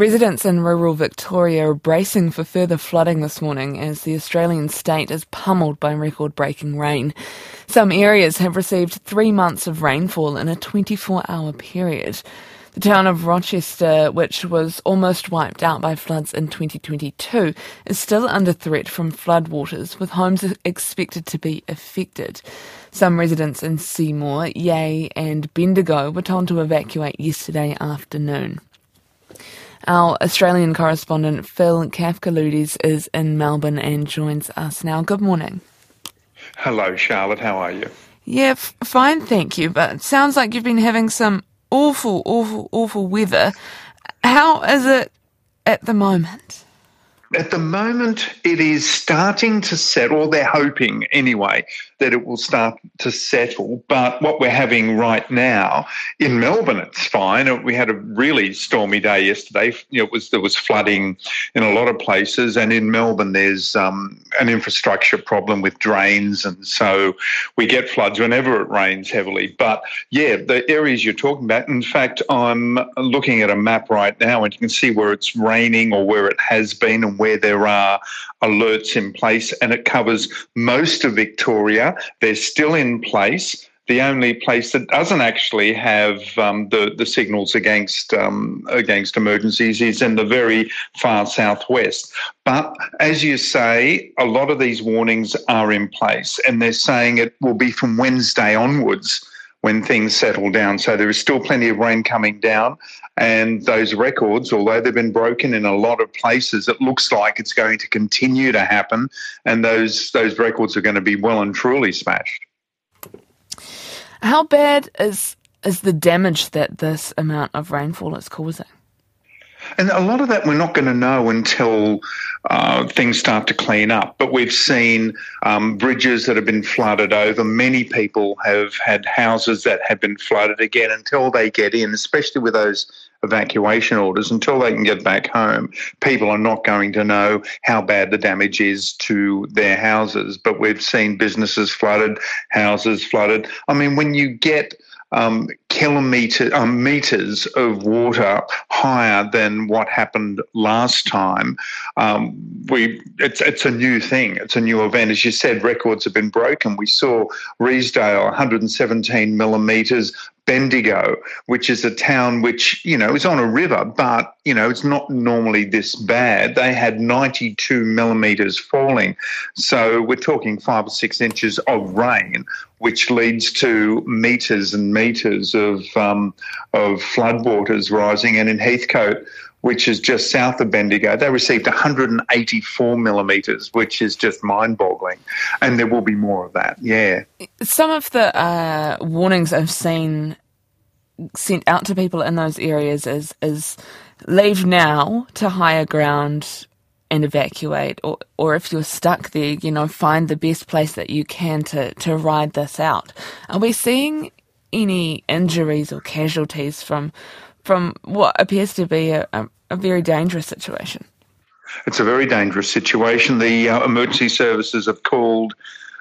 Residents in rural Victoria are bracing for further flooding this morning as the Australian state is pummeled by record breaking rain. Some areas have received three months of rainfall in a 24 hour period. The town of Rochester, which was almost wiped out by floods in 2022, is still under threat from floodwaters, with homes expected to be affected. Some residents in Seymour, Yea, and Bendigo were told to evacuate yesterday afternoon. Our Australian correspondent Phil Kafcaloudes is in Melbourne and joins us now. Good morning. Hello, Charlotte. How are you? Yeah, f- fine, thank you. But it sounds like you've been having some awful, awful, awful weather. How is it at the moment? At the moment, it is starting to settle. They're hoping, anyway, that it will start to settle. But what we're having right now in Melbourne, it's fine. We had a really stormy day yesterday. It was there was flooding in a lot of places, and in Melbourne, there's um, an infrastructure problem with drains, and so we get floods whenever it rains heavily. But yeah, the areas you're talking about. In fact, I'm looking at a map right now, and you can see where it's raining or where it has been and where there are alerts in place, and it covers most of Victoria. They're still in place. The only place that doesn't actually have um, the the signals against um, against emergencies is in the very far southwest. But as you say, a lot of these warnings are in place, and they're saying it will be from Wednesday onwards when things settle down. So there is still plenty of rain coming down. And those records, although they've been broken in a lot of places, it looks like it's going to continue to happen. And those, those records are going to be well and truly smashed. How bad is, is the damage that this amount of rainfall is causing? And a lot of that we're not going to know until uh, things start to clean up. But we've seen um, bridges that have been flooded over. Many people have had houses that have been flooded again until they get in, especially with those evacuation orders until they can get back home. People are not going to know how bad the damage is to their houses. But we've seen businesses flooded, houses flooded. I mean, when you get um, kilometre um, meters of water higher than what happened last time. Um, we it's it's a new thing. It's a new event. As you said, records have been broken. We saw Redesdale 117 millimeters. Bendigo, which is a town which, you know, is on a river, but, you know, it's not normally this bad. They had 92 millimetres falling. So we're talking five or six inches of rain, which leads to metres and metres of, um, of floodwaters rising. And in Heathcote, which is just south of Bendigo, they received 184 millimetres, which is just mind boggling. And there will be more of that, yeah. Some of the uh, warnings I've seen sent out to people in those areas is, is leave now to higher ground and evacuate or or if you're stuck there, you know, find the best place that you can to, to ride this out. Are we seeing any injuries or casualties from from what appears to be a, a, a very dangerous situation. It's a very dangerous situation. The uh, emergency services have called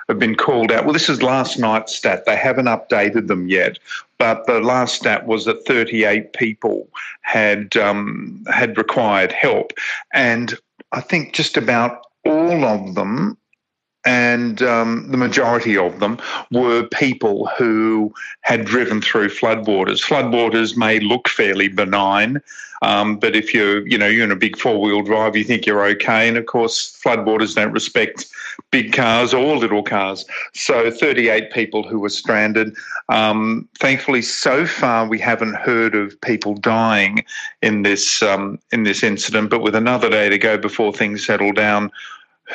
have been called out. Well, this is last night's stat. They haven't updated them yet, but the last stat was that 38 people had um, had required help, and I think just about all of them and um, the majority of them were people who had driven through floodwaters. Floodwaters may look fairly benign, um, but if you're, you know, you're in a big four-wheel drive, you think you're okay. And of course, floodwaters don't respect big cars or little cars. So 38 people who were stranded. Um, thankfully, so far we haven't heard of people dying in this um, in this incident. But with another day to go before things settle down,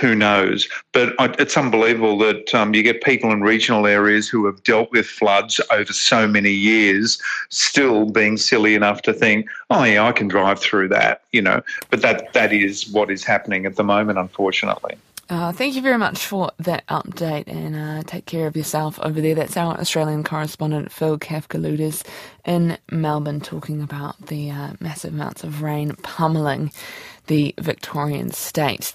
who knows? But it's unbelievable that um, you get people in regional areas who have dealt with floods over so many years still being silly enough to think, oh, yeah, I can drive through that, you know. But that, that is what is happening at the moment, unfortunately. Uh, thank you very much for that update and uh, take care of yourself over there. That's our Australian correspondent Phil Kafcaloudes in Melbourne talking about the uh, massive amounts of rain pummeling the Victorian state.